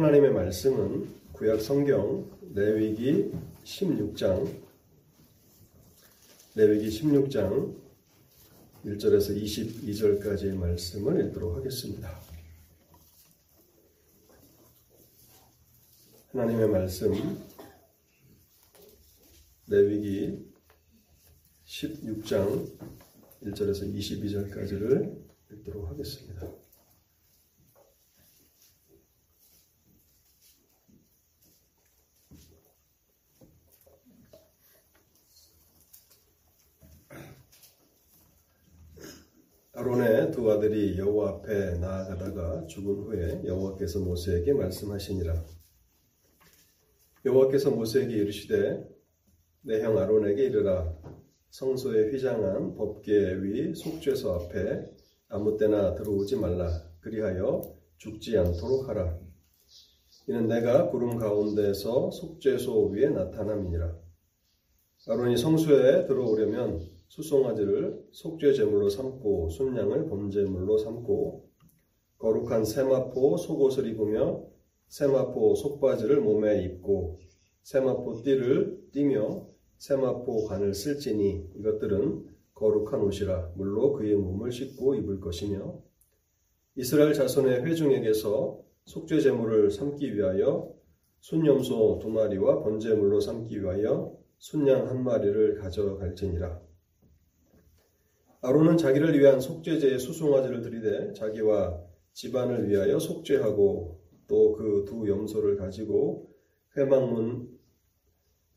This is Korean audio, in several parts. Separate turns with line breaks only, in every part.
하나님의 말씀은 구약 성경 레위기 16장 레위기 16장 1절에서 22절까지의 말씀을 읽도록 하겠습니다. 하나님의 말씀 레위기 16장 1절에서 22절까지를 읽도록 하겠습니다. 아론의 두 아들이 여호와 앞에 나아가다가 죽은 후에 여호와께서 모세에게 말씀하시니라. 여호와께서 모세에게 이르시되 내 형 아론에게 이르라 성소에 휘장한 위 속죄소 앞에 아무 때나 들어오지 말라 그리하여 죽지 않도록 하라. 이는 내가 구름 가운데서 속죄소 위에 나타남이니라. 아론이 성소에 들어오려면 수송아지를 속죄 제물로 삼고 순양을 범제물로 삼고 거룩한 세마포 속옷을 입으며 세마포 속바지를 몸에 입고 세마포 띠를 띠며 세마포 관을 쓸지니 이것들은 거룩한 옷이라 물로 그의 몸을 씻고 입을 것이며 이스라엘 자손의 회중에게서 속죄 제물을 삼기 위하여 순염소 두 마리와 번제물로 삼기 위하여 순양 한 마리를 가져갈지니라 아론은 자기를 위한 속죄제의 수송아지를 들이대 자기와 집안을 위하여 속죄하고 또 그 두 염소를 가지고 회막문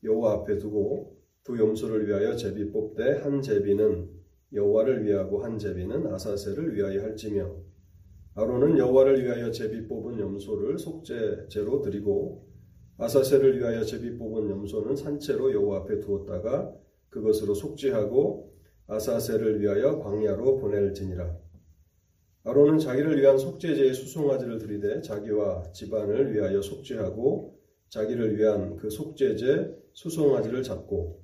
여호와 앞에 두고 두 염소를 위하여 제비 뽑되 한 제비는 여호와를 위하고 한 제비는 아사셀을 위하여 할지며 아론은 여호와를 위하여 제비 뽑은 염소를 속죄제로 드리고 아사셀을 위하여 제비 뽑은 염소는 산채로 여호와 앞에 두었다가 그것으로 속죄하고 아사셀을 위하여 광야로 보낼지니라. 아론은 자기를 위한 속죄제의 수송아지를 들이대 자기와 집안을 위하여 속죄하고 자기를 위한 그 속죄제 수송아지를 잡고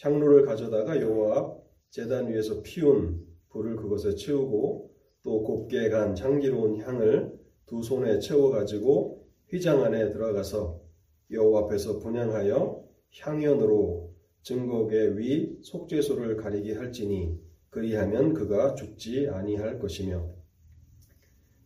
향로를 가져다가 여호와 앞 제단 위에서 피운 불을 그것에 채우고 또 곱게 간 향기로운 향을 두 손에 채워 가지고 휘장 안에 들어가서 여호와 앞에서 분양하여 향연으로 증거계 위 속죄소를 가리게 할지니 그리하면 그가 죽지 아니할 것이며.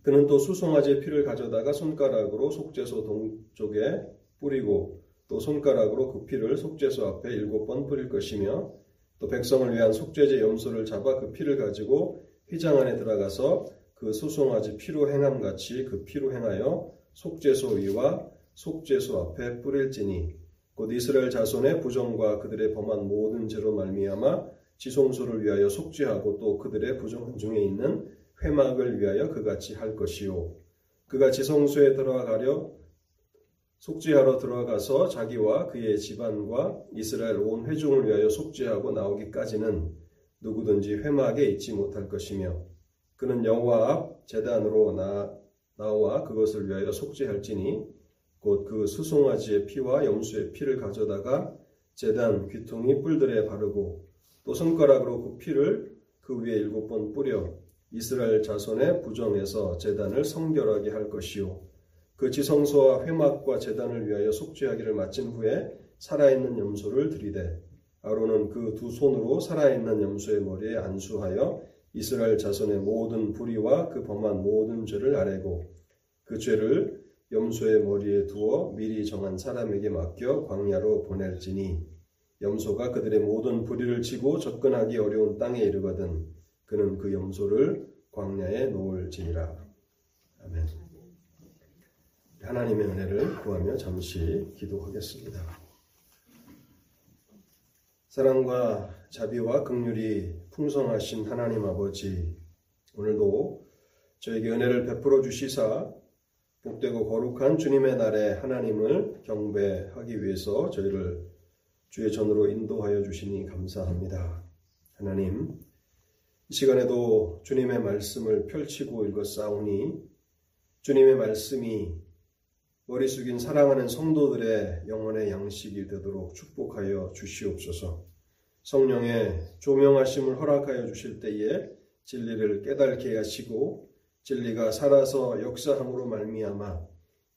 그는 또 수송아지의 피를 가져다가 손가락으로 속죄소 동쪽에 뿌리고 또 손가락으로 그 피를 속죄소 앞에 일곱 번 뿌릴 것이며 또 백성을 위한 속죄제 염소를 잡아 그 피를 가지고 휘장 안에 들어가서 그 수송아지 피로 행함 같이 그 피로 행하여 속죄소 위와 속죄소 앞에 뿌릴지니 곧 이스라엘 자손의 부정과 그들의 범한 모든 죄로 말미암아 지성소를 위하여 속죄하고 또 그들의 부정 중에 있는 회막을 위하여 그같이 할 것이요. 그가 지성소에 들어가려 속죄하러 들어가서 자기와 그의 집안과 이스라엘 온 회중을 위하여 속죄하고 나오기까지는 누구든지 회막에 있지 못할 것이며 그는 여호와 앞 제단으로 나, 나와 그것을 위하여 속죄할지니 곧 그 수송아지의 피와 염수의 피를 가져다가 재단 귀퉁이 뿔들에 바르고 또 손가락으로 그 피를 그 위에 일곱 번 뿌려 이스라엘 자손의 부정에서 재단을 성결하게 할 것이요. 그 지성소와 회막과 재단을 위하여 속죄하기를 마친 후에 살아있는 염소를 들이대 아론은 그 두 손으로 살아있는 염소의 머리에 안수하여 이스라엘 자손의 모든 불의와 그 범한 모든 죄를 아래고 그 죄를 염소의 머리에 두어 미리 정한 사람에게 맡겨 광야로 보낼지니 염소가 그들의 모든 불의를 치고 접근하기 어려운 땅에 이르거든 그는 그 염소를 광야에 놓을지니라. 아멘. 하나님의 은혜를 구하며 잠시 기도하겠습니다. 사랑과 자비와 극률이 풍성하신 하나님 아버지, 오늘도 저에게 은혜를 베풀어 주시사 복되고 거룩한 주님의 날에 하나님을 경배하기 위해서 저희를 주의 전으로 인도하여 주시니 감사합니다. 하나님, 이 시간에도 주님의 말씀을 펼치고 읽었사오니 주님의 말씀이 머리 숙인 사랑하는 성도들의 영혼의 양식이 되도록 축복하여 주시옵소서. 성령의 조명하심을 허락하여 주실 때에 진리를 깨닫게 하시고 진리가 살아서 역사함으로 말미암아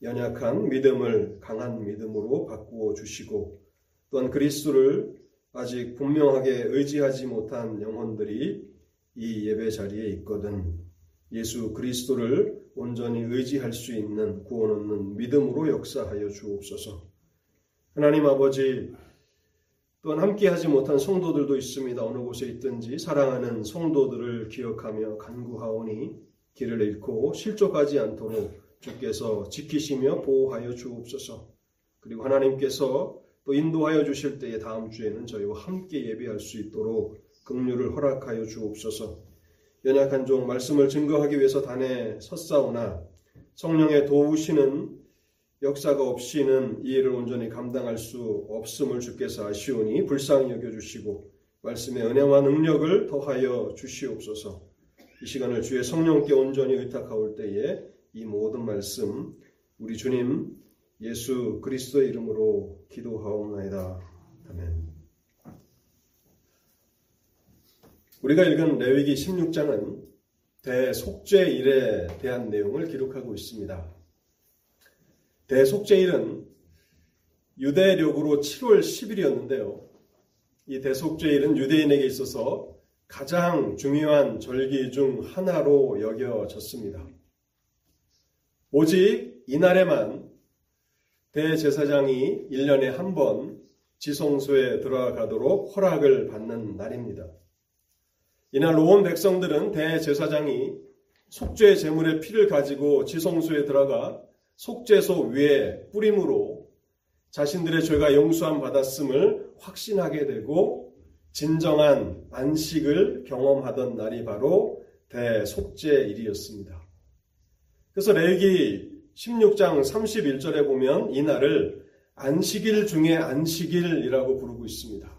연약한 믿음을 강한 믿음으로 바꾸어 주시고 또한 그리스도를 아직 분명하게 의지하지 못한 영혼들이 이 예배 자리에 있거든 예수 그리스도를 온전히 의지할 수 있는 구원 얻는 믿음으로 역사하여 주옵소서. 하나님 아버지 또한 함께하지 못한 성도들도 있습니다. 어느 곳에 있든지 사랑하는 성도들을 기억하며 간구하오니 길을 잃고 실족하지 않도록 주께서 지키시며 보호하여 주옵소서. 그리고 하나님께서 또 인도하여 주실 때에 다음 주에는 저희와 함께 예배할 수 있도록 긍휼을 허락하여 주옵소서. 연약한 종 말씀을 증거하기 위해서 단에 섰사오나 성령의 도우시는 역사가 없이는 이 일을 온전히 감당할 수 없음을 주께서 아시오니 불쌍히 여겨주시고 말씀의 은혜와 능력을 더하여 주시옵소서. 이 시간을 주의 성령께 온전히 의탁하올 때에 이 모든 말씀 우리 주님 예수 그리스도의 이름으로 기도하옵나이다. 아멘. 우리가 읽은 레위기 16장은 대속죄 일에 대한 내용을 기록하고 있습니다. 대속죄일은 유대력으로 7월 10일이었는데요. 이 대속죄일은 유대인에게 있어서 가장 중요한 절기 중 하나로 여겨졌습니다. 오직 이날에만 대제사장이 1년에 한 번 지성소에 들어가도록 허락을 받는 날입니다. 이날 온 백성들은 대제사장이 속죄 제물의 피를 가지고 지성소에 들어가 속죄소 위에 뿌림으로 자신들의 죄가 용서함 받았음을 확신하게 되고 진정한 안식을 경험하던 날이 바로 대속죄일이었습니다. 그래서 레기 16장 31절에 보면 이 날을 안식일 중에 안식일이라고 부르고 있습니다.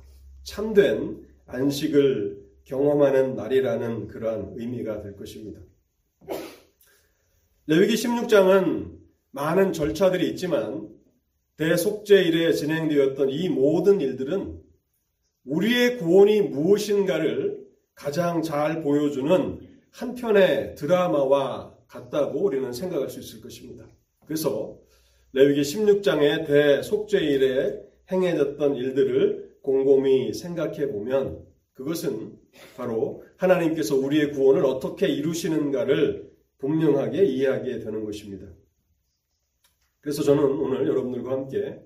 참된 안식을 경험하는 날이라는 그러한 의미가 될 것입니다. 레위기 16장은 많은 절차들이 있지만 대속죄 일에 진행되었던 이 모든 일들은 우리의 구원이 무엇인가를 가장 잘 보여주는 한편의 드라마와 같다고 우리는 생각할 수 있을 것입니다. 그래서 레위기 16장의 대속죄 일에 행해졌던 일들을 곰곰이 생각해 보면 그것은 바로 하나님께서 우리의 구원을 어떻게 이루시는가를 분명하게 이해하게 되는 것입니다. 그래서 저는 오늘 여러분들과 함께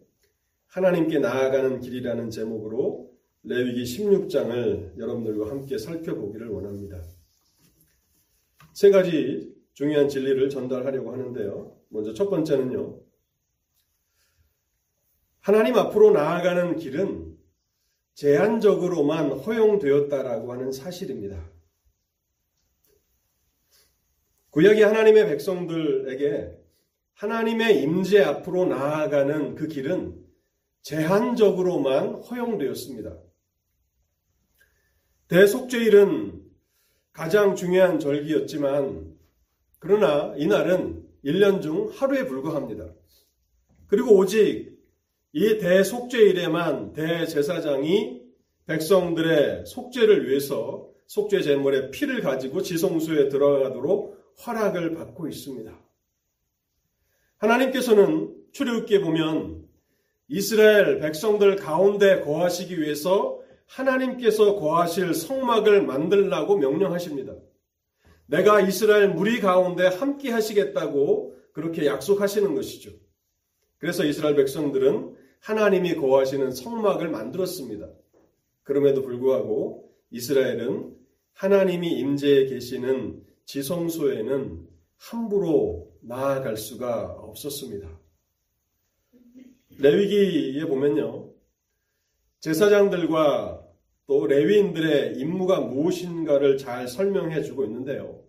하나님께 나아가는 길이라는 제목으로 레위기 16장을 여러분들과 함께 살펴보기를 원합니다. 세 가지 중요한 진리를 전달하려고 하는데요. 먼저 첫 번째는요. 하나님 앞으로 나아가는 길은 제한적으로만 허용되었다라고 하는 사실입니다. 구약이 하나님의 백성들에게 하나님의 임재 앞으로 나아가는 그 길은 제한적으로만 허용되었습니다. 대속죄일은 가장 중요한 절기였지만 그러나 이날은 1년 중 하루에 불과합니다. 그리고 오직 이 대속죄일에만 대제사장이 백성들의 속죄를 위해서 속죄 제물의 피를 가지고 지성소에 들어가도록 허락을 받고 있습니다. 하나님께서는 출애굽기에 보면 이스라엘 백성들 가운데 거하시기 위해서 하나님께서 거하실 성막을 만들라고 명령하십니다. 내가 이스라엘 무리 가운데 함께 하시겠다고 그렇게 약속하시는 것이죠. 그래서 이스라엘 백성들은 하나님이 거하시는 성막을 만들었습니다. 그럼에도 불구하고 이스라엘은 하나님이 임재해 계시는 지성소에는 함부로 나아갈 수가 없었습니다. 레위기에 보면요. 제사장들과 또 레위인들의 임무가 무엇인가를 잘 설명해 주고 있는데요.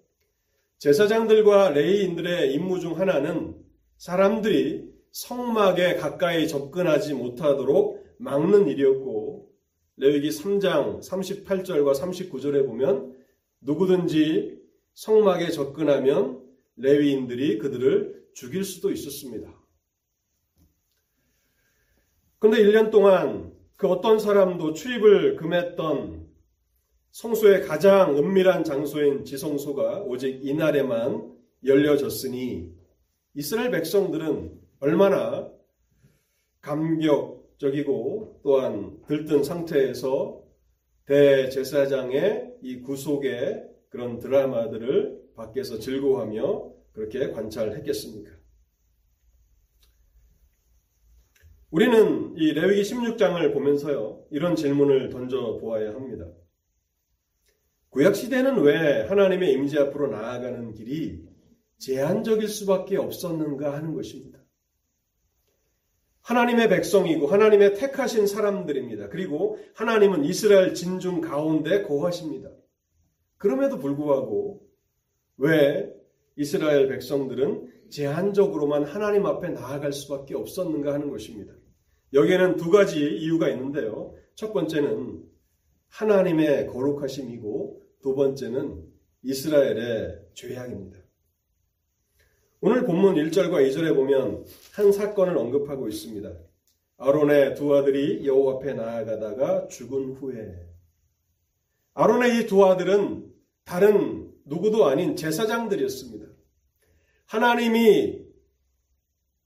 제사장들과 레위인들의 임무 중 하나는 사람들이 성막에 가까이 접근하지 못하도록 막는 일이었고 레위기 3장 38절과 39절에 보면 누구든지 성막에 접근하면 레위인들이 그들을 죽일 수도 있었습니다. 그런데 1년 동안 그 어떤 사람도 출입을 금했던 성소의 가장 은밀한 장소인 지성소가 오직 이날에만 열려졌으니 이스라엘 백성들은 얼마나 감격적이고 또한 들뜬 상태에서 대제사장의 이 구속의 그런 드라마들을 밖에서 즐거워하며 그렇게 관찰했겠습니까? 우리는 이 레위기 16장을 보면서요, 이런 질문을 던져 보아야 합니다. 구약 시대는 왜 하나님의 임재 앞으로 나아가는 길이 제한적일 수밖에 없었는가 하는 것입니다. 하나님의 백성이고 하나님의 택하신 사람들입니다. 그리고 하나님은 이스라엘 진중 가운데 거하십니다. 그럼에도 불구하고 왜 이스라엘 백성들은 제한적으로만 하나님 앞에 나아갈 수밖에 없었는가 하는 것입니다. 여기에는 두 가지 이유가 있는데요. 첫 번째는 하나님의 거룩하심이고 두 번째는 이스라엘의 죄악입니다. 오늘 본문 1절과 2절에 보면 한 사건을 언급하고 있습니다. 아론의 두 아들이 여호와 앞에 나아가다가 죽은 후에 아론의 이 두 아들은 다른 누구도 아닌 제사장들이었습니다. 하나님이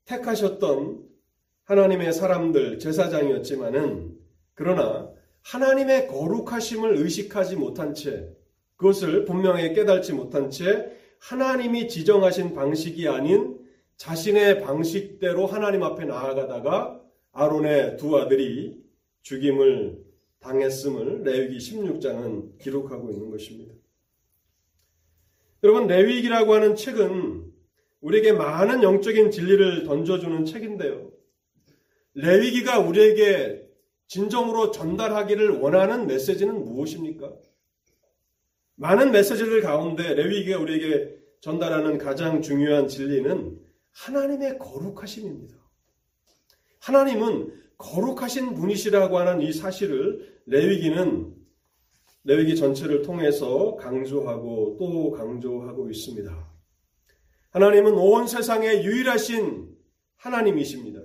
택하셨던 하나님의 사람들 제사장이었지만은 그러나 하나님의 거룩하심을 의식하지 못한 채 그것을 분명히 깨닫지 못한 채 하나님이 지정하신 방식이 아닌 자신의 방식대로 하나님 앞에 나아가다가 아론의 두 아들이 죽임을 당했음을 레위기 16장은 기록하고 있는 것입니다. 여러분 레위기라고 하는 책은 우리에게 많은 영적인 진리를 던져주는 책인데요. 레위기가 우리에게 진정으로 전달하기를 원하는 메시지는 무엇입니까? 많은 메시지들 가운데 레위기가 우리에게 전달하는 가장 중요한 진리는 하나님의 거룩하심입니다. 하나님은 거룩하신 분이시라고 하는 이 사실을 레위기는 레위기 전체를 통해서 강조하고 또 강조하고 있습니다. 하나님은 온 세상에 유일하신 하나님이십니다.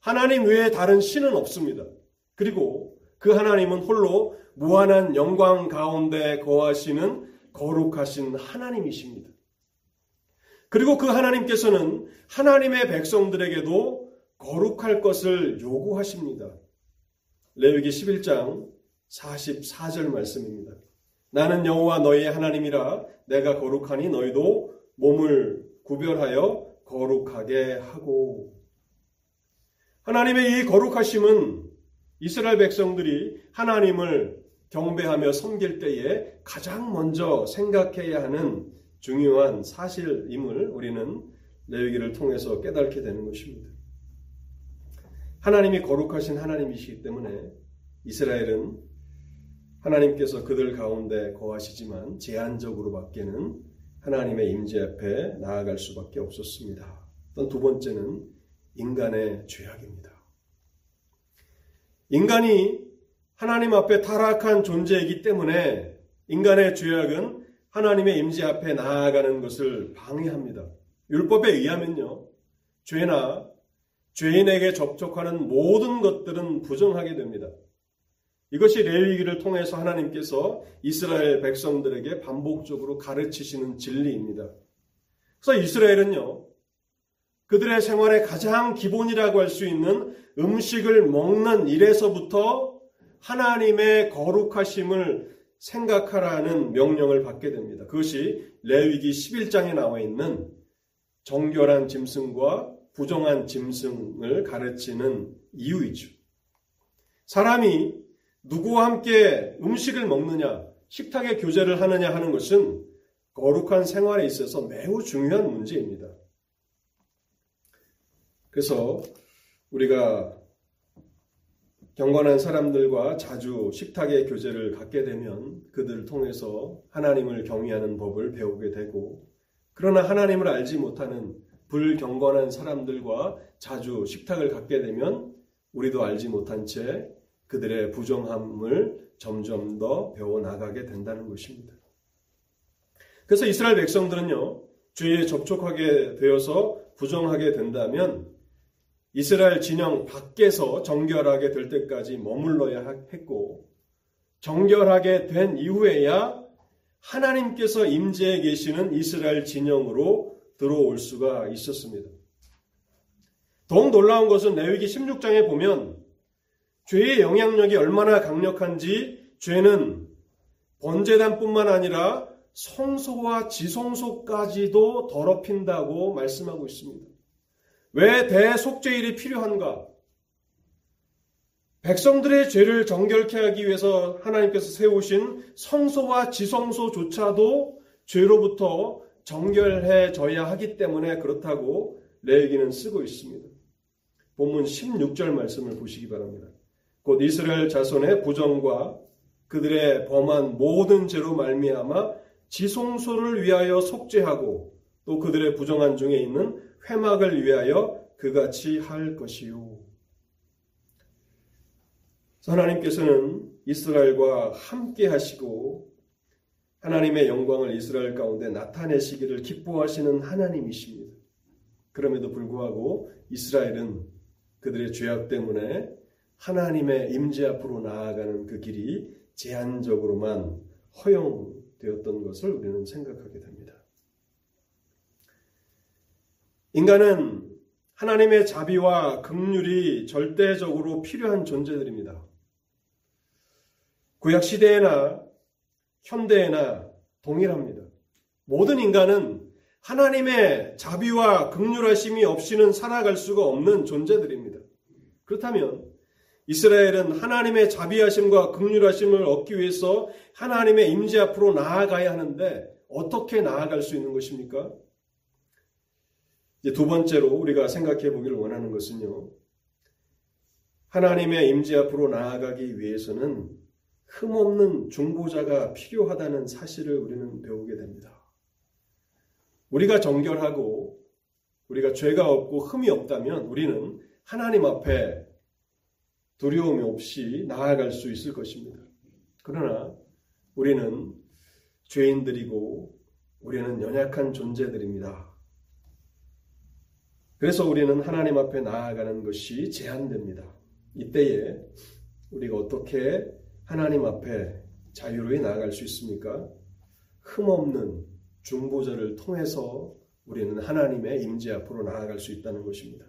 하나님 외에 다른 신은 없습니다. 그리고 그 하나님은 홀로 무한한 영광 가운데 거하시는 거룩하신 하나님이십니다. 그리고 그 하나님께서는 하나님의 백성들에게도 거룩할 것을 요구하십니다. 레위기 11장 44절 말씀입니다. 나는 여호와 너희의 하나님이라 내가 거룩하니 너희도 몸을 구별하여 거룩하게 하고 하나님의 이 거룩하심은 이스라엘 백성들이 하나님을 경배하며 섬길 때에 가장 먼저 생각해야 하는 중요한 사실임을 우리는 레위기를 통해서 깨닫게 되는 것입니다. 하나님이 거룩하신 하나님이시기 때문에 이스라엘은 하나님께서 그들 가운데 거하시지만 제한적으로 밖에는 하나님의 임재 앞에 나아갈 수밖에 없었습니다. 두 번째는 인간의 죄악입니다. 인간이 하나님 앞에 타락한 존재이기 때문에 인간의 죄악은 하나님의 임재 앞에 나아가는 것을 방해합니다. 율법에 의하면요. 죄나 죄인에게 접촉하는 모든 것들은 부정하게 됩니다. 이것이 레위기를 통해서 하나님께서 이스라엘 백성들에게 반복적으로 가르치시는 진리입니다. 그래서 이스라엘은요, 그들의 생활의 가장 기본이라고 할 수 있는 음식을 먹는 일에서부터 하나님의 거룩하심을 생각하라는 명령을 받게 됩니다. 그것이 레위기 11장에 나와 있는 정결한 짐승과 부정한 짐승을 가르치는 이유이죠. 사람이 누구와 함께 음식을 먹느냐, 식탁의 교제를 하느냐 하는 것은 거룩한 생활에 있어서 매우 중요한 문제입니다. 그래서 우리가 경건한 사람들과 자주 식탁의 교제를 갖게 되면 그들을 통해서 하나님을 경외하는 법을 배우게 되고 그러나 하나님을 알지 못하는 불경건한 사람들과 자주 식탁을 갖게 되면 우리도 알지 못한 채 그들의 부정함을 점점 더 배워나가게 된다는 것입니다. 그래서 이스라엘 백성들은요, 죄에 접촉하게 되어서 부정하게 된다면 이스라엘 진영 밖에서 정결하게 될 때까지 머물러야 했고, 정결하게 된 이후에야 하나님께서 임재해 계시는 이스라엘 진영으로 들어올 수가 있었습니다. 더욱 놀라운 것은 레위기 16장에 보면 죄의 영향력이 얼마나 강력한지 죄는 번제단뿐만 아니라 성소와 지성소까지도 더럽힌다고 말씀하고 있습니다. 왜 대속죄일이 필요한가? 백성들의 죄를 정결케 하기 위해서 하나님께서 세우신 성소와 지성소조차도 죄로부터 정결해져야 하기 때문에 그렇다고 레위기는 쓰고 있습니다. 본문 16절 말씀을 보시기 바랍니다. 곧 이스라엘 자손의 부정과 그들의 범한 모든 죄로 말미암아 지성소를 위하여 속죄하고 또 그들의 부정한 중에 있는 회막을 위하여 그같이 할 것이요. 하나님께서는 이스라엘과 함께 하시고 하나님의 영광을 이스라엘 가운데 나타내시기를 기뻐하시는 하나님이십니다. 그럼에도 불구하고 이스라엘은 그들의 죄악 때문에 하나님의 임재 앞으로 나아가는 그 길이 제한적으로만 허용되었던 것을 우리는 생각하게 됩니다. 인간은 하나님의 자비와 긍휼이 절대적으로 필요한 존재들입니다. 구약 시대에나 현대에나 동일합니다. 모든 인간은 하나님의 자비와 극률하심이 없이는 살아갈 수가 없는 존재들입니다. 그렇다면 이스라엘은 하나님의 자비하심과 극률하심을 얻기 위해서 하나님의 임재 앞으로 나아가야 하는데 어떻게 나아갈 수 있는 것입니까? 이제 두 번째로 우리가 생각해 보기를 원하는 것은요. 하나님의 임재 앞으로 나아가기 위해서는 흠없는 중보자가 필요하다는 사실을 우리는 배우게 됩니다. 우리가 정결하고 우리가 죄가 없고 흠이 없다면 우리는 하나님 앞에 두려움 없이 나아갈 수 있을 것입니다. 그러나 우리는 죄인들이고 우리는 연약한 존재들입니다. 그래서 우리는 하나님 앞에 나아가는 것이 제한됩니다. 이때에 우리가 어떻게 하나님 앞에 자유로이 나아갈 수 있습니까? 흠없는 중보자를 통해서 우리는 하나님의 임재 앞으로 나아갈 수 있다는 것입니다.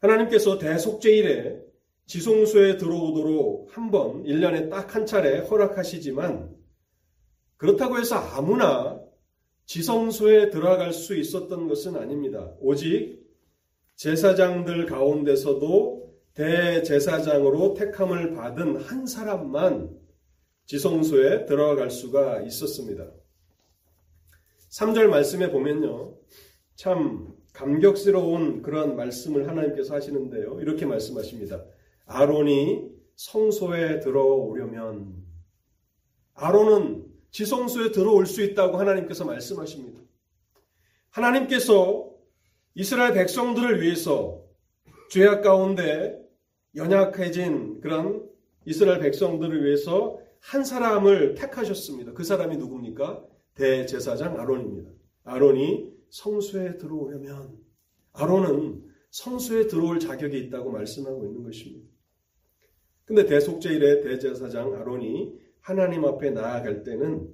하나님께서 대속죄일에 지성소에 들어오도록 한 번, 1년에 딱 한 차례 허락하시지만 그렇다고 해서 아무나 지성소에 들어갈 수 있었던 것은 아닙니다. 오직 제사장들 가운데서도 대제사장으로 택함을 받은 한 사람만 지성소에 들어갈 수가 있었습니다. 3절 말씀에 보면요. 참 감격스러운 그런 말씀을 하나님께서 하시는데요. 이렇게 말씀하십니다. 아론이 성소에 들어오려면 아론은 지성소에 들어올 수 있다고 하나님께서 말씀하십니다. 하나님께서 이스라엘 백성들을 위해서 죄악 가운데 연약해진 그런 이스라엘 백성들을 위해서 한 사람을 택하셨습니다. 그 사람이 누굽니까? 대제사장 아론입니다. 아론이 성수에 들어오려면 아론은 성수에 들어올 자격이 있다고 말씀하고 있는 것입니다. 근데 대속제일의 대제사장 아론이 하나님 앞에 나아갈 때는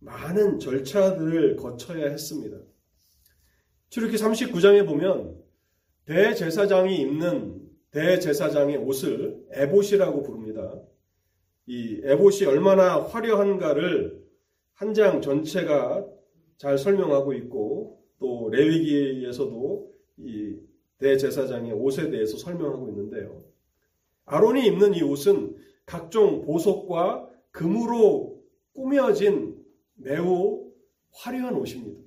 많은 절차들을 거쳐야 했습니다. 출애기 39장에 보면 대제사장이 입는 대제사장의 옷을 에봇이라고 부릅니다. 이 에봇이 얼마나 화려한가를 한 장 전체가 잘 설명하고 있고 또 레위기에서도 이 대제사장의 옷에 대해서 설명하고 있는데요. 아론이 입는 이 옷은 각종 보석과 금으로 꾸며진 매우 화려한 옷입니다.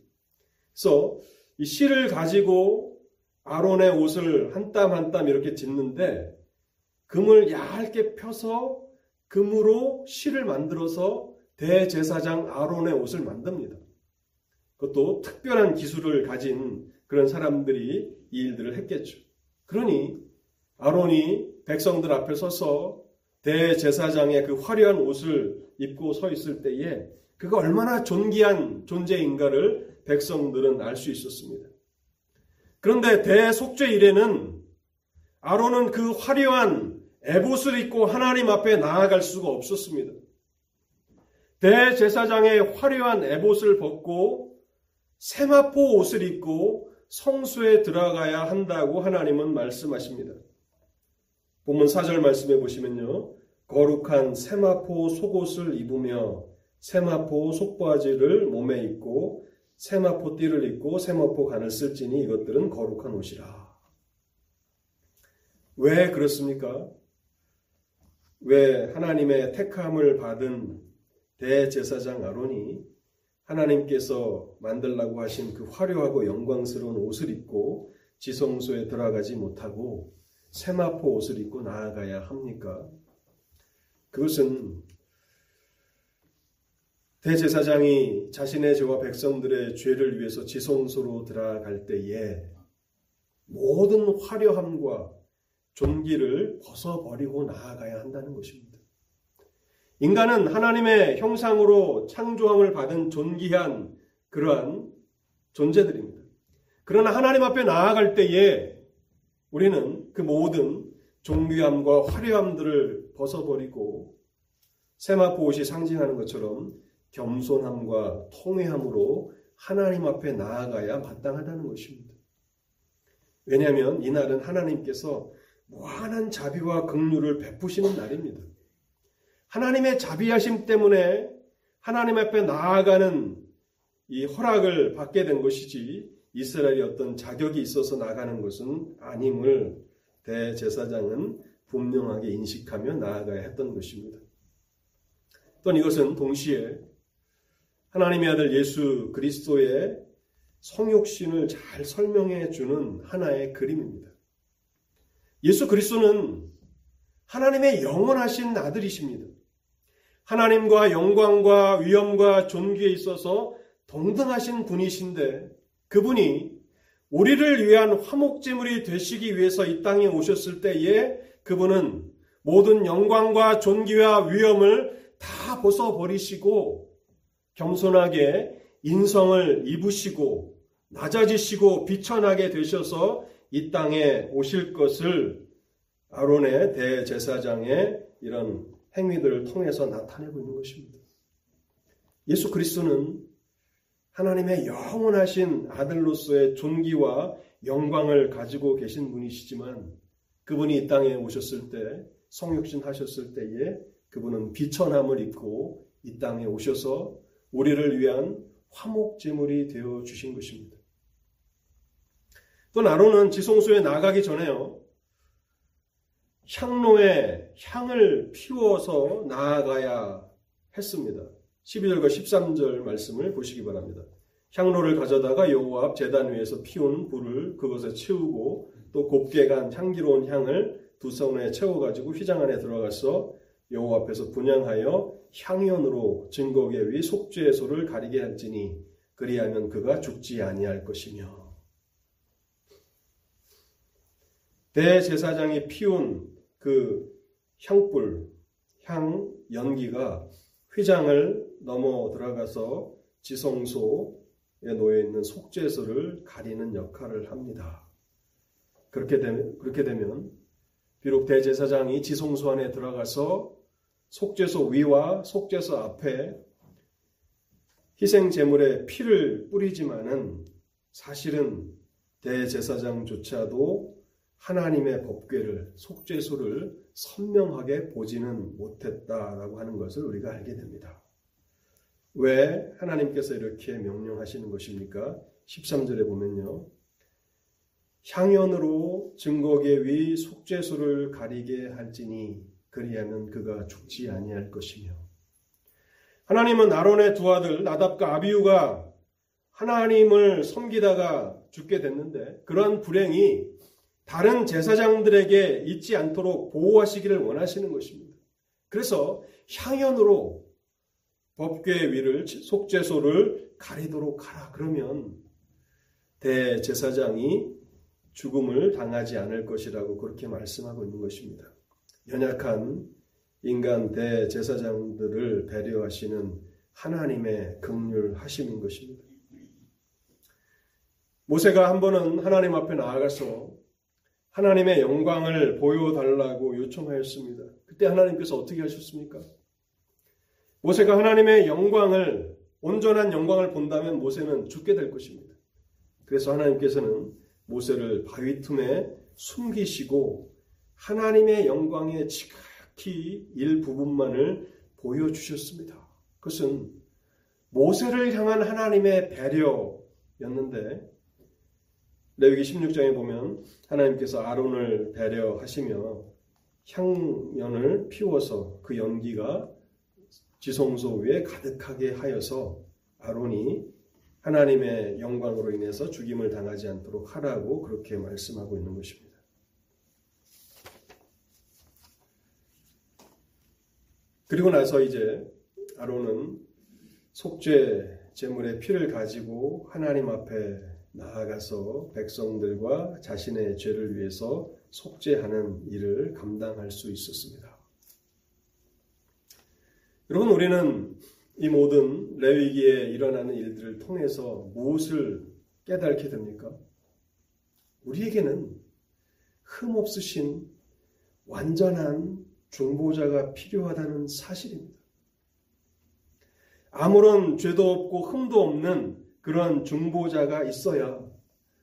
그래서 이 실을 가지고 아론의 옷을 한 땀 한 땀 이렇게 짓는데 금을 얇게 펴서 금으로 실을 만들어서 대제사장 아론의 옷을 만듭니다. 그것도 특별한 기술을 가진 그런 사람들이 이 일들을 했겠죠. 그러니 아론이 백성들 앞에 서서 대제사장의 그 화려한 옷을 입고 서 있을 때에 그가 얼마나 존귀한 존재인가를 백성들은 알 수 있었습니다. 그런데 대속죄 일에는 아론은 그 화려한 에봇을 입고 하나님 앞에 나아갈 수가 없었습니다. 대제사장의 화려한 에봇을 벗고 세마포 옷을 입고 성수에 들어가야 한다고 하나님은 말씀하십니다. 본문 4절 말씀해 보시면요. 거룩한 세마포 속옷을 입으며 세마포 속바지를 몸에 입고 세마포 띠를 입고 세마포 간을 쓸지니 이것들은 거룩한 옷이라. 왜 그렇습니까? 왜 하나님의 택함을 받은 대제사장 아론이 하나님께서 만들라고 하신 그 화려하고 영광스러운 옷을 입고 지성소에 들어가지 못하고 세마포 옷을 입고 나아가야 합니까? 그것은 대제사장이 자신의 죄와 백성들의 죄를 위해서 지성소로 들어갈 때에 모든 화려함과 존귀를 벗어버리고 나아가야 한다는 것입니다. 인간은 하나님의 형상으로 창조함을 받은 존귀한 그러한 존재들입니다. 그러나 하나님 앞에 나아갈 때에 우리는 그 모든 존귀함과 화려함들을 벗어버리고 세마포 옷이 상징하는 것처럼 겸손함과 통회함으로 하나님 앞에 나아가야 마땅하다는 것입니다. 왜냐하면 이날은 하나님께서 무한한 자비와 긍휼을 베푸시는 날입니다. 하나님의 자비하심 때문에 하나님 앞에 나아가는 이 허락을 받게 된 것이지 이스라엘이 어떤 자격이 있어서 나가는 것은 아님을 대제사장은 분명하게 인식하며 나아가야 했던 것입니다. 또한 이것은 동시에 하나님의 아들 예수 그리스도의 성육신을 잘 설명해 주는 하나의 그림입니다. 예수 그리스도는 하나님의 영원하신 아들이십니다. 하나님과 영광과 위엄과 존귀에 있어서 동등하신 분이신데 그분이 우리를 위한 화목제물이 되시기 위해서 이 땅에 오셨을 때에 그분은 모든 영광과 존귀와 위엄을 다 벗어버리시고 겸손하게 인성을 입으시고 낮아지시고 비천하게 되셔서 이 땅에 오실 것을 아론의 대제사장의 이런 행위들을 통해서 나타내고 있는 것입니다. 예수 그리스도는 하나님의 영원하신 아들로서의 존귀와 영광을 가지고 계신 분이시지만 그분이 이 땅에 오셨을 때 성육신 하셨을 때에 그분은 비천함을 입고 이 땅에 오셔서 우리를 위한 화목 제물이 되어 주신 것입니다. 또 나로는 지성소에 나가기 전에요. 향로에 향을 피워서 나아가야 했습니다. 12절과 13절 말씀을 보시기 바랍니다. 향로를 가져다가 여호와 앞 제단 위에서 피운 불을 그것에 채우고 또 곱게 간 향기로운 향을 두 손에 채워가지고 휘장 안에 들어가서 여호와 앞에서 분양하여 향연으로 증거계 위 속죄의 소를 가리게 할지니 그리하면 그가 죽지 아니할 것이며 대제사장이 피운 그 향불, 향 연기가 휘장을 넘어 들어가서 지성소에 놓여 있는 속죄소를 가리는 역할을 합니다. 그렇게 되면, 그렇게 되면 비록 대제사장이 지성소 안에 들어가서 속죄소 위와 속죄소 앞에 희생 제물의 피를 뿌리지만은 사실은 대제사장조차도 하나님의 법궤를 속죄소를 선명하게 보지는 못했다라고 하는 것을 우리가 알게 됩니다. 왜 하나님께서 이렇게 명령하시는 것입니까? 13절에 보면요. 향연으로 증거계 위 속죄소를 가리게 할지니 그리하면 그가 죽지 아니할 것이며 하나님은 아론의 두 아들 나답과 아비우가 하나님을 섬기다가 죽게 됐는데 그러한 불행이 다른 제사장들에게 있지 않도록 보호하시기를 원하시는 것입니다. 그래서 향연으로 법궤 위를 속죄소를 가리도록 하라. 그러면 대제사장이 죽음을 당하지 않을 것이라고 그렇게 말씀하고 있는 것입니다. 연약한 인간 대제사장들을 배려하시는 하나님의 극률하심인 것입니다. 모세가 한 번은 하나님 앞에 나아가서 하나님의 영광을 보여달라고 요청하였습니다. 그때 하나님께서 어떻게 하셨습니까? 모세가 하나님의 영광을 온전한 영광을 본다면 모세는 죽게 될 것입니다. 그래서 하나님께서는 모세를 바위 틈에 숨기시고 하나님의 영광의 지극히 일부분만을 보여주셨습니다. 그것은 모세를 향한 하나님의 배려였는데 레위기 16장에 보면 하나님께서 아론을 배려하시며 향연을 피워서 그 연기가 지성소 위에 가득하게 하여서 아론이 하나님의 영광으로 인해서 죽임을 당하지 않도록 하라고 그렇게 말씀하고 있는 것입니다. 그리고 나서 이제 아론은 속죄 제물의 피를 가지고 하나님 앞에 나아가서 백성들과 자신의 죄를 위해서 속죄하는 일을 감당할 수 있었습니다. 여러분 우리는 이 모든 레위기에 일어나는 일들을 통해서 무엇을 깨닫게 됩니까? 우리에게는 흠 없으신 완전한 중보자가 필요하다는 사실입니다. 아무런 죄도 없고 흠도 없는 그런 중보자가 있어야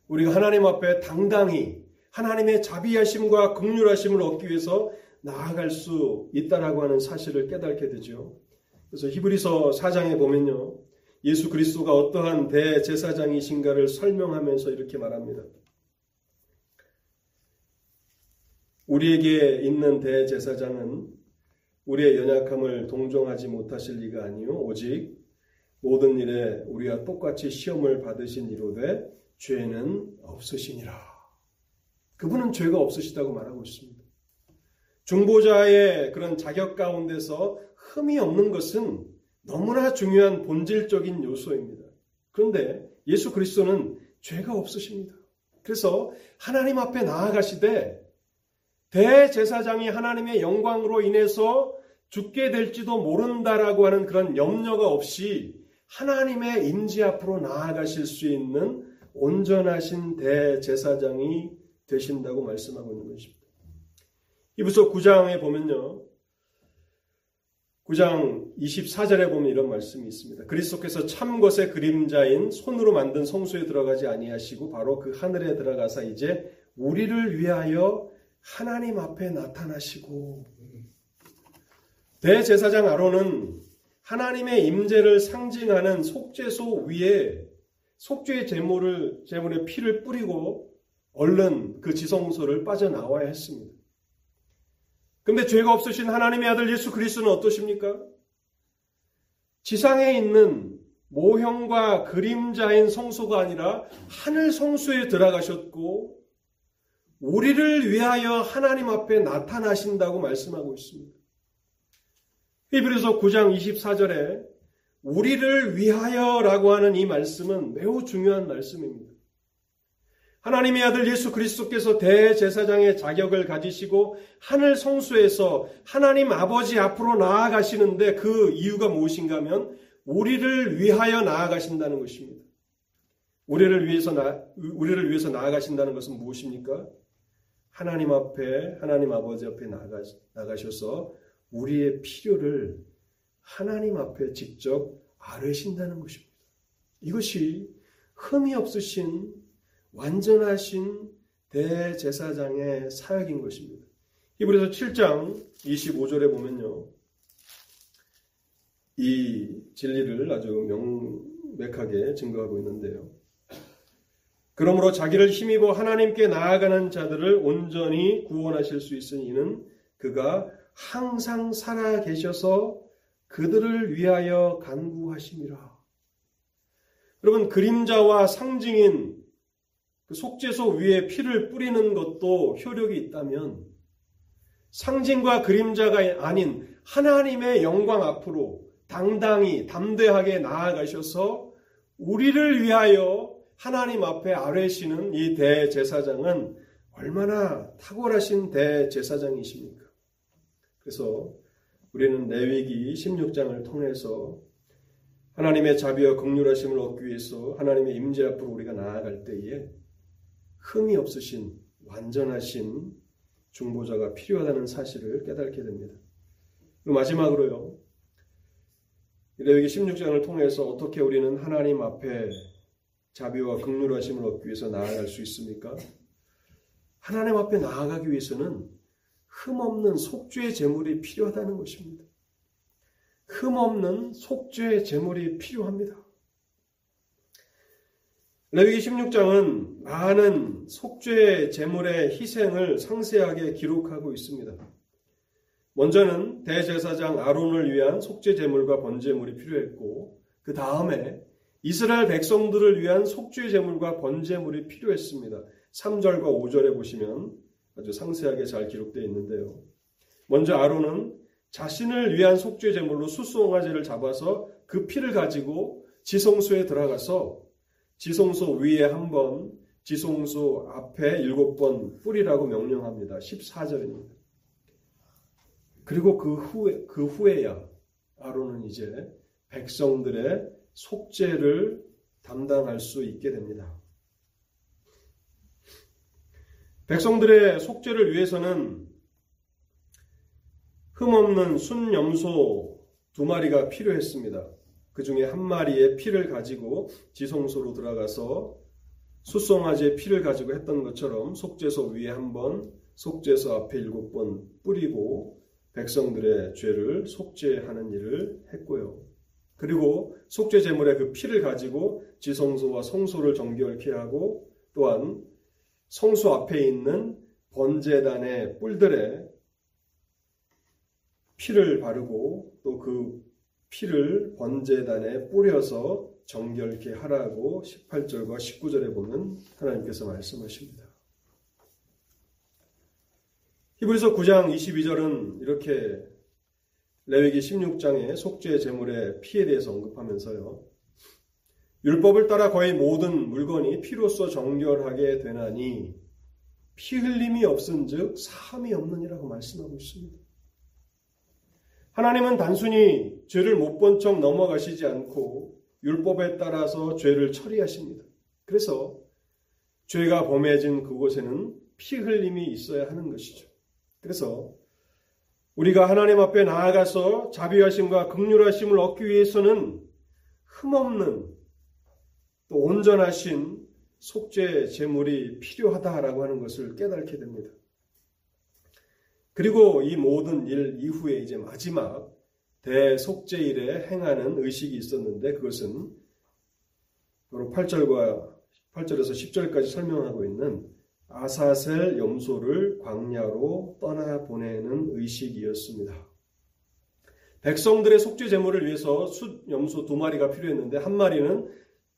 우리가 하나님 앞에 당당히 하나님의 자비하심과 극률하심을 얻기 위해서 나아갈 수 있다라고 하는 사실을 깨닫게 되죠. 그래서 히브리서 4장에 보면요. 예수 그리스도가 어떠한 대제사장이신가를 설명하면서 이렇게 말합니다. 우리에게 있는 대제사장은 우리의 연약함을 동정하지 못하실 리가 아니요 오직 모든 일에 우리와 똑같이 시험을 받으신 이로되 죄는 없으시니라. 그분은 죄가 없으시다고 말하고 있습니다. 중보자의 그런 자격 가운데서 흠이 없는 것은 너무나 중요한 본질적인 요소입니다. 그런데 예수 그리스도는 죄가 없으십니다. 그래서 하나님 앞에 나아가시되 대제사장이 하나님의 영광으로 인해서 죽게 될지도 모른다라고 하는 그런 염려가 없이 하나님의 임지 앞으로 나아가실 수 있는 온전하신 대제사장이 되신다고 말씀하고 있는 것입니다. 이부서 9장에 보면요. 9장 24절에 보면 이런 말씀이 있습니다. 그리스도께서 참 것의 그림자인 손으로 만든 성소에 들어가지 아니하시고 바로 그 하늘에 들어가사 이제 우리를 위하여 하나님 앞에 나타나시고 대제사장 아론은 하나님의 임재를 상징하는 속죄소 위에 속죄의 제물을 제물의 피를 뿌리고 얼른 그 지성소를 빠져나와야 했습니다. 근데 죄가 없으신 하나님의 아들 예수 그리스도는 어떠십니까? 지상에 있는 모형과 그림자인 성소가 아니라 하늘 성소에 들어가셨고 우리를 위하여 하나님 앞에 나타나신다고 말씀하고 있습니다. 히브리서 9장 24절에 우리를 위하여라고 하는 이 말씀은 매우 중요한 말씀입니다. 하나님의 아들 예수 그리스도께서 대제사장의 자격을 가지시고 하늘 성수에서 하나님 아버지 앞으로 나아가시는데 그 이유가 무엇인가 하면 우리를 위하여 나아가신다는 것입니다. 우리를 위해서 나, 우리를 위해서 나아가신다는 것은 무엇입니까? 하나님 앞에, 하나님 아버지 앞에 나가, 나가셔서 우리의 필요를 하나님 앞에 직접 아뢰신다는 것입니다. 이것이 흠이 없으신 완전하신 대제사장의 사역인 것입니다. 히브리서 7장 25절에 보면요. 이 진리를 아주 명백하게 증거하고 있는데요. 그러므로 자기를 힘입어 하나님께 나아가는 자들을 온전히 구원하실 수 있으니 이는 그가 항상 살아 계셔서 그들을 위하여 간구하심이라. 여러분 그림자와 상징인 그 속죄소 위에 피를 뿌리는 것도 효력이 있다면 상징과 그림자가 아닌 하나님의 영광 앞으로 당당히 담대하게 나아가셔서 우리를 위하여 하나님 앞에 아뢰시는 이 대제사장은 얼마나 탁월하신 대제사장이십니까? 그래서 우리는 레위기 16장을 통해서 하나님의 자비와 극률하심을 얻기 위해서 하나님의 임재 앞으로 우리가 나아갈 때에 흠이 없으신 완전하신 중보자가 필요하다는 사실을 깨닫게 됩니다. 마지막으로요. 레위기 16장을 통해서 어떻게 우리는 하나님 앞에 자비와 극률하심을 얻기 위해서 나아갈 수 있습니까? 하나님 앞에 나아가기 위해서는 흠없는 속죄의 제물이 필요하다는 것입니다. 흠없는 속죄의 제물이 필요합니다. 레위기 16장은 많은 속죄 제물의 희생을 상세하게 기록하고 있습니다. 먼저는 대제사장 아론을 위한 속죄 제물과 번제물이 필요했고 그 다음에 이스라엘 백성들을 위한 속죄 제물과 번제물이 필요했습니다. 3절과 5절에 보시면 아주 상세하게 잘 기록되어 있는데요. 먼저 아론은 자신을 위한 속죄 제물로 수송아지를 잡아서 그 피를 가지고 지성소에 들어가서 지성소 위에 한 번, 지성소 앞에 일곱 번 뿌리라고 명령합니다. 14절입니다. 그리고 그 후에, 그 후에야 아론은 이제 백성들의 속죄를 담당할 수 있게 됩니다. 백성들의 속죄를 위해서는 흠없는 순염소 두 마리가 필요했습니다. 그 중에 한 마리의 피를 가지고 지성소로 들어가서 수송아지의 피를 가지고 했던 것처럼 속죄소 위에 한 번, 속죄소 앞에 일곱 번 뿌리고 백성들의 죄를 속죄하는 일을 했고요. 그리고 속죄 제물의 그 피를 가지고 지성소와 성소를 정결케 하고 또한 성소 앞에 있는 번제단의 뿔들에 피를 바르고 또 그 피를 번제단에 뿌려서 정결케 하라고 18절과 19절에 보면 하나님께서 말씀하십니다. 히브리서 9장 22절은 이렇게 레위기 16장의 속죄 제물의 피에 대해서 언급하면서요. 율법을 따라 거의 모든 물건이 피로써 정결하게 되나니 피 흘림이 없은 즉 사함이 없느니라고 말씀하고 있습니다. 하나님은 단순히 죄를 못 본 척 넘어가시지 않고 율법에 따라서 죄를 처리하십니다. 그래서 죄가 범해진 그곳에는 피 흘림이 있어야 하는 것이죠. 그래서 우리가 하나님 앞에 나아가서 자비하심과 극률하심을 얻기 위해서는 흠없는 또 온전하신 속죄 제물이 필요하다라고 하는 것을 깨닫게 됩니다. 그리고 이 모든 일 이후에 이제 마지막 대속죄일에 행하는 의식이 있었는데 그것은 바로 8절과 8절에서 10절까지 설명하고 있는 아사셀 염소를 광야로 떠나 보내는 의식이었습니다. 백성들의 속죄 제물을 위해서 숫 염소 두 마리가 필요했는데 한 마리는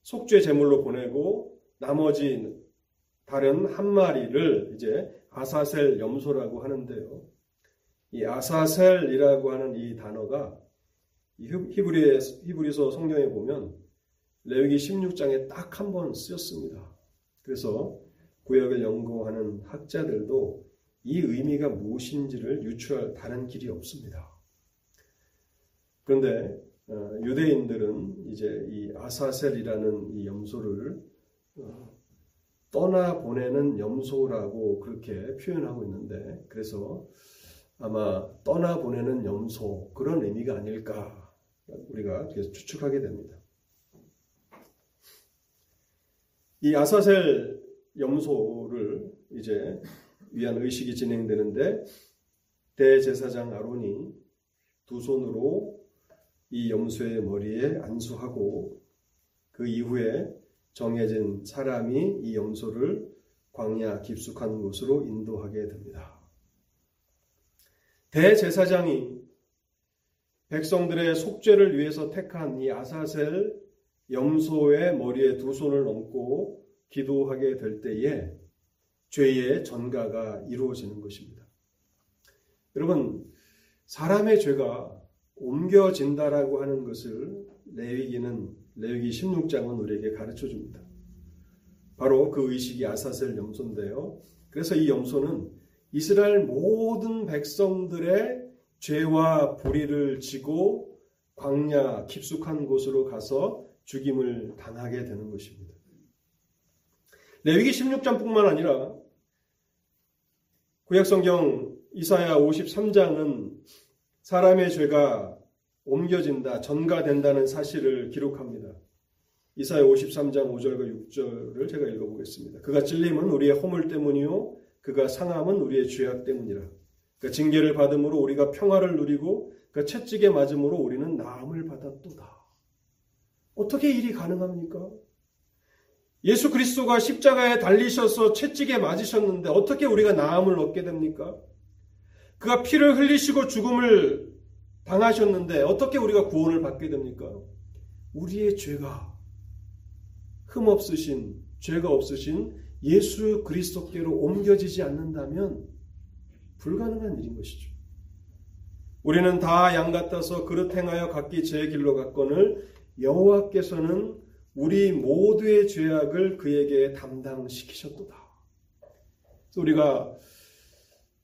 속죄 제물로 보내고 나머지 다른 한 마리를 이제 아사셀 염소라고 하는데요. 이 아사셀이라고 하는 이 단어가 히브리 히브리서 성경에 보면 레위기 16장에 딱 한 번 쓰였습니다. 그래서 구역을 연구하는 학자들도 이 의미가 무엇인지를 유추할 다른 길이 없습니다. 그런데 어, 유대인들은 이제 이 아사셀이라는 이 염소를 어, 떠나 보내는 염소라고 그렇게 표현하고 있는데 그래서 아마 떠나 보내는 염소 그런 의미가 아닐까 우리가 추측하게 됩니다. 이 아사셀 염소를 이제 위한 의식이 진행되는데 대제사장 아론이 두 손으로 이 염소의 머리에 안수하고 그 이후에 정해진 사람이 이 염소를 광야 깊숙한 곳으로 인도하게 됩니다. 대제사장이 백성들의 속죄를 위해서 택한 이 아사셀 염소의 머리에 두 손을 얹고 기도하게 될 때에 죄의 전가가 이루어지는 것입니다. 여러분, 사람의 죄가 옮겨진다라고 하는 것을 레위기는 레위기 16장은 우리에게 가르쳐 줍니다. 바로 그 의식이 아사셀 염소인데요. 그래서 이 염소는 이스라엘 모든 백성들의 죄와 불의를 지고 광야 깊숙한 곳으로 가서 죽임을 당하게 되는 것입니다. 레위기 16장뿐만 아니라 구약성경 이사야 53장은 사람의 죄가 옮겨진다, 전가된다는 사실을 기록합니다. 이사야 53장 5절과 6절을 제가 읽어보겠습니다. 그가 찔림은 우리의 허물 때문이요, 그가 상함은 우리의 죄악 때문이라. 그 징계를 받음으로 우리가 평화를 누리고 그 채찍에 맞음으로 우리는 나음을 받았도다. 어떻게 일이 가능합니까? 예수 그리스도가 십자가에 달리셔서 채찍에 맞으셨는데 어떻게 우리가 나음을 얻게 됩니까? 그가 피를 흘리시고 죽음을 당하셨는데 어떻게 우리가 구원을 받게 됩니까? 우리의 죄가 흠없으신 죄가 없으신 예수 그리스도께로 옮겨지지 않는다면 불가능한 일인 것이죠. 우리는 다 양 같아서 그릇 행하여 각기 제 길로 갔건을 여호와께서는 우리 모두의 죄악을 그에게 담당시키셨도다. 우리가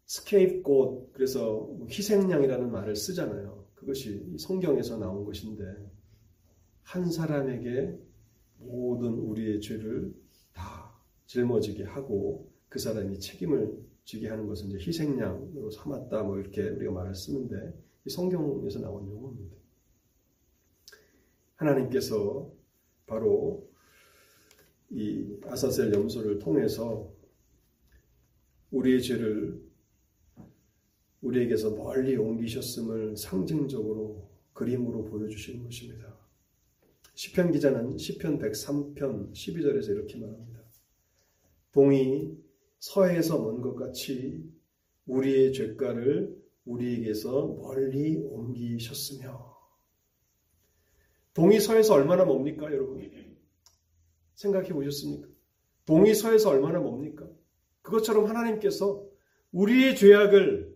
스케이프꽃 그래서 희생양이라는 말을 쓰잖아요. 그것이 성경에서 나온 것인데 한 사람에게 모든 우리의 죄를 다 짊어지게 하고 그 사람이 책임을 지게 하는 것은 이제 희생양으로 삼았다 뭐 이렇게 우리가 말을 쓰는데 이 성경에서 나온 용어입니다. 하나님께서 바로 이 아사셀 염소를 통해서 우리의 죄를 우리에게서 멀리 옮기셨음을 상징적으로 그림으로 보여주시는 것입니다. 시편 기자는 시편 103편 12절에서 이렇게 말합니다. 동이 서해에서 먼 것 같이 우리의 죄가를 우리에게서 멀리 옮기셨으며 동이 서해서 얼마나 멉니까 여러분? 생각해 보셨습니까? 동이 서해서 얼마나 멉니까? 그것처럼 하나님께서 우리의 죄악을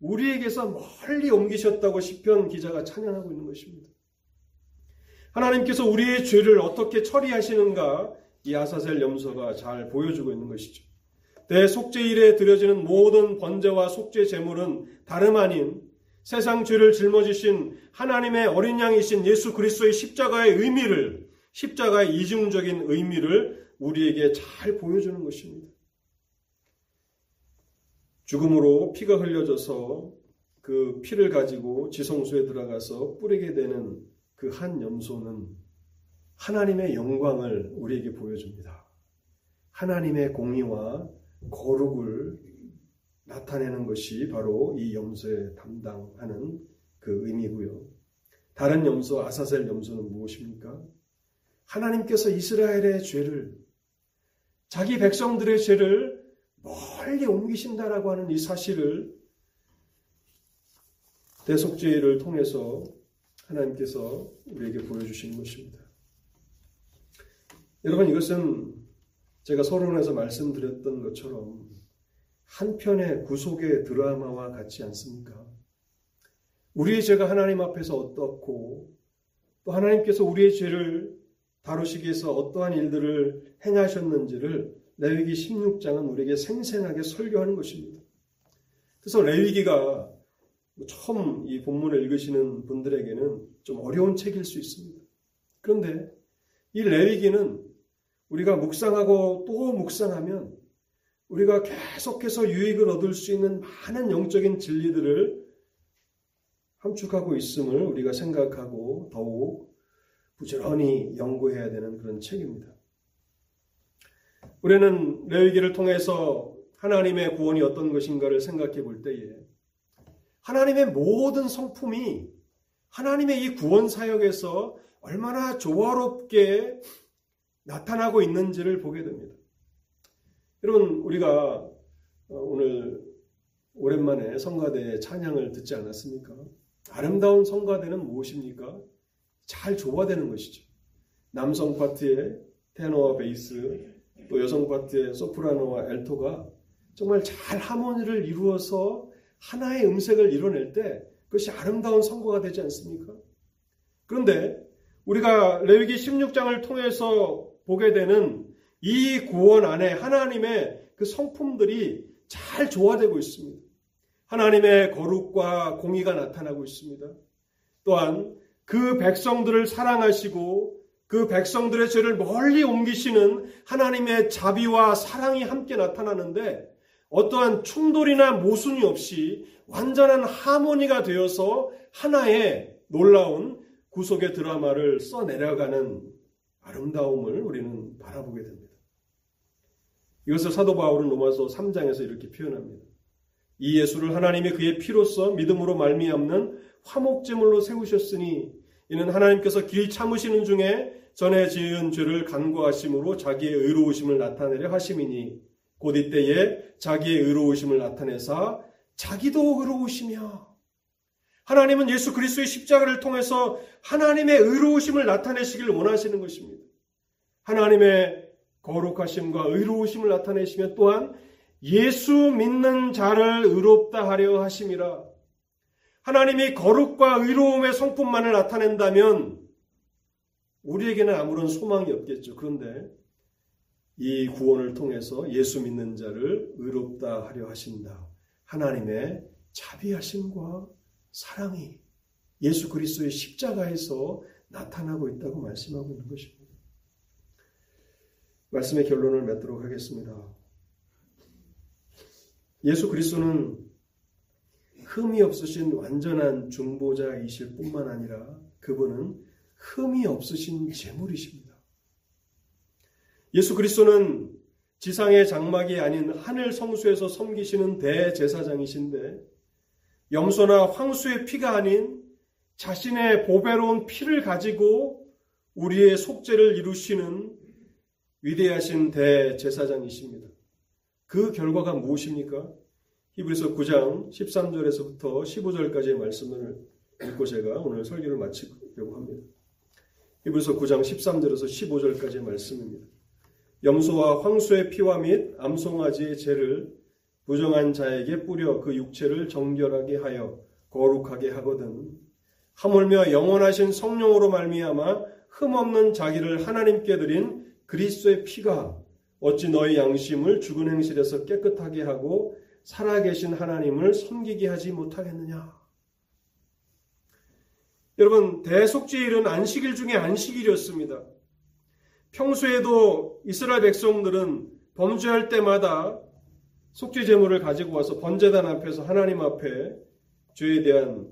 우리에게서 멀리 옮기셨다고 시편 기자가 찬양하고 있는 것입니다. 하나님께서 우리의 죄를 어떻게 처리하시는가 이 아사셀 염소가 잘 보여주고 있는 것이죠. 대속죄일에 드려지는 모든 번제와 속죄 제물은 다름 아닌 세상 죄를 짊어지신 하나님의 어린 양이신 예수 그리스도의 십자가의 의미를 십자가의 이중적인 의미를 우리에게 잘 보여주는 것입니다. 죽음으로 피가 흘려져서 그 피를 가지고 지성소에 들어가서 뿌리게 되는 그 한 염소는 하나님의 영광을 우리에게 보여줍니다. 하나님의 공의와 거룩을 나타내는 것이 바로 이 염소에 담당하는 그 의미고요. 다른 염소 아사셀 염소는 무엇입니까? 하나님께서 이스라엘의 죄를 자기 백성들의 죄를 멀리 옮기신다라고 하는 이 사실을 대속죄를 통해서 하나님께서 우리에게 보여주시는 것입니다. 여러분 이것은 제가 서론에서 말씀드렸던 것처럼 한편의 구속의 드라마와 같지 않습니까? 우리의 죄가 하나님 앞에서 어떻고 또 하나님께서 우리의 죄를 다루시기 위해서 어떠한 일들을 행하셨는지를 레위기 16장은 우리에게 생생하게 설교하는 것입니다. 그래서 레위기가 처음 이 본문을 읽으시는 분들에게는 좀 어려운 책일 수 있습니다. 그런데 이 레위기는 우리가 묵상하고 또 묵상하면 우리가 계속해서 유익을 얻을 수 있는 많은 영적인 진리들을 함축하고 있음을 우리가 생각하고 더욱 부지런히 연구해야 되는 그런 책입니다. 우리는 레위기를 통해서 하나님의 구원이 어떤 것인가를 생각해 볼 때에 하나님의 모든 성품이 하나님의 이 구원 사역에서 얼마나 조화롭게 나타나고 있는지를 보게 됩니다. 여러분, 우리가 어, 오늘 오랜만에 성가대 찬양을 듣지 않았습니까? 아름다운 성가대는 무엇입니까? 잘 조화되는 것이죠. 남성 파트의 테너와 베이스, 또 여성 파트의 소프라노와 엘토가 정말 잘 하모니를 이루어서 하나의 음색을 이뤄낼 때 그것이 아름다운 성과가 되지 않습니까? 그런데 우리가 레위기 16장을 통해서 보게 되는 이 구원 안에 하나님의 그 성품들이 잘 조화되고 있습니다. 하나님의 거룩과 공의가 나타나고 있습니다. 또한 그 백성들을 사랑하시고 그 백성들의 죄를 멀리 옮기시는 하나님의 자비와 사랑이 함께 나타나는데 어떠한 충돌이나 모순이 없이 완전한 하모니가 되어서 하나의 놀라운 구속의 드라마를 써내려가는 아름다움을 우리는 바라보게 됩니다. 이것을 사도 바울은 로마서 3장에서 이렇게 표현합니다. 이 예수를 하나님이 그의 피로써 믿음으로 말미암는 화목제물로 세우셨으니 이는 하나님께서 길 참으시는 중에 전에 지은 죄를 간과하심으로 자기의 의로우심을 나타내려 하심이니 곧 이때에 자기의 의로우심을 나타내사 자기도 의로우시며 하나님은 예수 그리스도의 십자가를 통해서 하나님의 의로우심을 나타내시길 원하시는 것입니다. 하나님의 거룩하심과 의로우심을 나타내시며 또한 예수 믿는 자를 의롭다 하려 하심이라. 하나님이 거룩과 의로움의 성품만을 나타낸다면 우리에게는 아무런 소망이 없겠죠. 그런데 이 구원을 통해서 예수 믿는 자를 의롭다 하려 하신다. 하나님의 자비하심과 사랑이 예수 그리스도의 십자가에서 나타나고 있다고 말씀하고 있는 것입니다. 말씀의 결론을 맺도록 하겠습니다. 예수 그리스도는 흠이 없으신 완전한 중보자이실 뿐만 아니라 그분은 흠이 없으신 재물이십니다. 예수 그리스도는 지상의 장막이 아닌 하늘 성수에서 섬기시는 대제사장이신데 염소나 황수의 피가 아닌 자신의 보배로운 피를 가지고 우리의 속죄를 이루시는 위대하신 대제사장이십니다. 그 결과가 무엇입니까? 히브리서 9장 13절에서부터 15절까지의 말씀을 읽고 제가 오늘 설교를 마치려고 합니다. 히브리서 9장 13절에서 15절까지의 말씀입니다. 염소와 황소의 피와 및 암송아지의 죄를 부정한 자에게 뿌려 그 육체를 정결하게 하여 거룩하게 하거든 하물며 영원하신 성령으로 말미암아 흠없는 자기를 하나님께 드린 그리스도의 피가 어찌 너희 양심을 죽은 행실에서 깨끗하게 하고 살아계신 하나님을 섬기게 하지 못하겠느냐? 여러분 대속죄일은 안식일 중에 안식일이었습니다. 평소에도 이스라엘 백성들은 범죄할 때마다 속죄 제물을 가지고 와서 번제단 앞에서 하나님 앞에 죄에 대한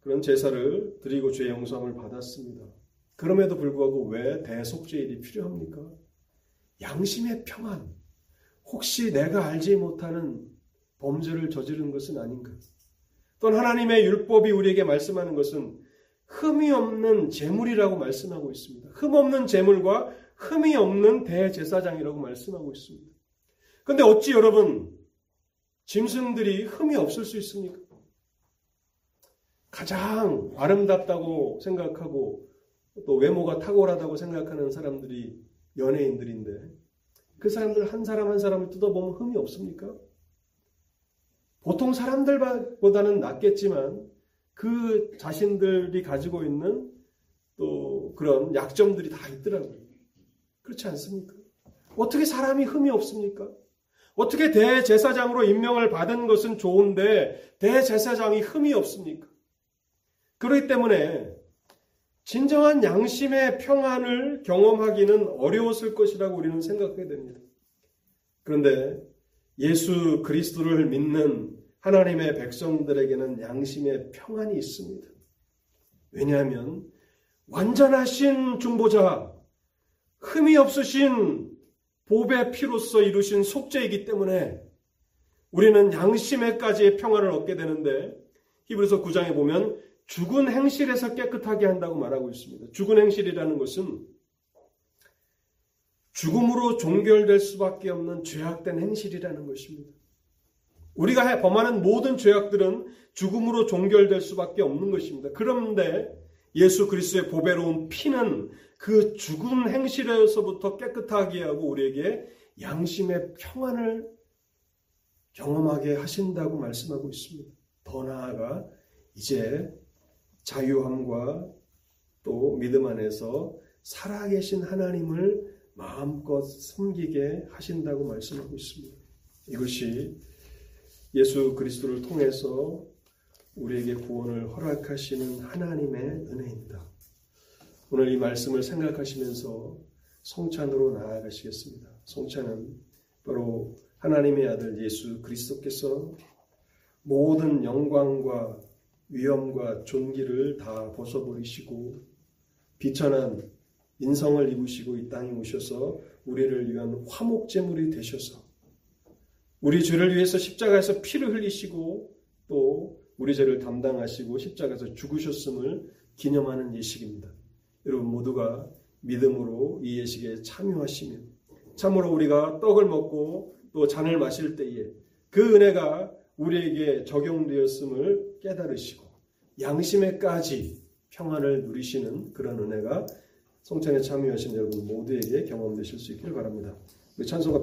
그런 제사를 드리고 죄 용서함을 받았습니다. 그럼에도 불구하고 왜 대속죄일이 필요합니까? 양심의 평안. 혹시 내가 알지 못하는 범죄를 저지른 것은 아닌가? 또는 하나님의 율법이 우리에게 말씀하는 것은 흠이 없는 재물이라고 말씀하고 있습니다. 흠 없는 재물과 흠이 없는 대제사장이라고 말씀하고 있습니다. 근데 어찌 여러분, 짐승들이 흠이 없을 수 있습니까? 가장 아름답다고 생각하고 또 외모가 탁월하다고 생각하는 사람들이 연예인들인데 그 사람들 한 사람 한 사람을 뜯어보면 흠이 없습니까? 보통 사람들보다는 낫겠지만 그 자신들이 가지고 있는 또 그런 약점들이 다 있더라고요. 그렇지 않습니까? 어떻게 사람이 흠이 없습니까? 어떻게 대제사장으로 임명을 받은 것은 좋은데 대제사장이 흠이 없습니까? 그렇기 때문에 진정한 양심의 평안을 경험하기는 어려웠을 것이라고 우리는 생각하게 됩니다. 그런데 예수 그리스도를 믿는 하나님의 백성들에게는 양심의 평안이 있습니다. 왜냐하면 완전하신 중보자, 흠이 없으신 보배 피로써 이루신 속죄이기 때문에 우리는 양심에까지의 평화를 얻게 되는데 히브리서 9장에 보면 죽은 행실에서 깨끗하게 한다고 말하고 있습니다. 죽은 행실이라는 것은 죽음으로 종결될 수밖에 없는 죄악된 행실이라는 것입니다. 우리가 범하는 모든 죄악들은 죽음으로 종결될 수밖에 없는 것입니다. 그런데 예수 그리스도의 보배로운 피는 그 죽은 행실에서부터 깨끗하게 하고 우리에게 양심의 평안을 경험하게 하신다고 말씀하고 있습니다. 더 나아가 이제 자유함과 또 믿음 안에서 살아계신 하나님을 마음껏 섬기게 하신다고 말씀하고 있습니다. 이것이 예수 그리스도를 통해서 우리에게 구원을 허락하시는 하나님의 은혜입니다. 오늘 이 말씀을 생각하시면서 성찬으로 나아가시겠습니다. 성찬은 바로 하나님의 아들 예수 그리스도께서 모든 영광과 위엄과 존귀를 다 벗어버리시고 비천한 인성을 입으시고 이 땅에 오셔서 우리를 위한 화목제물이 되셔서 우리 주를 위해서 십자가에서 피를 흘리시고 또 우리 죄를 담당하시고 십자가에서 죽으셨음을 기념하는 예식입니다. 여러분 모두가 믿음으로 이 예식에 참여하시면 참으로 우리가 떡을 먹고 또 잔을 마실 때에 그 은혜가 우리에게 적용되었음을 깨달으시고 양심에까지 평안을 누리시는 그런 은혜가 성찬에 참여하신 여러분 모두에게 경험되실 수 있기를 바랍니다. 찬송가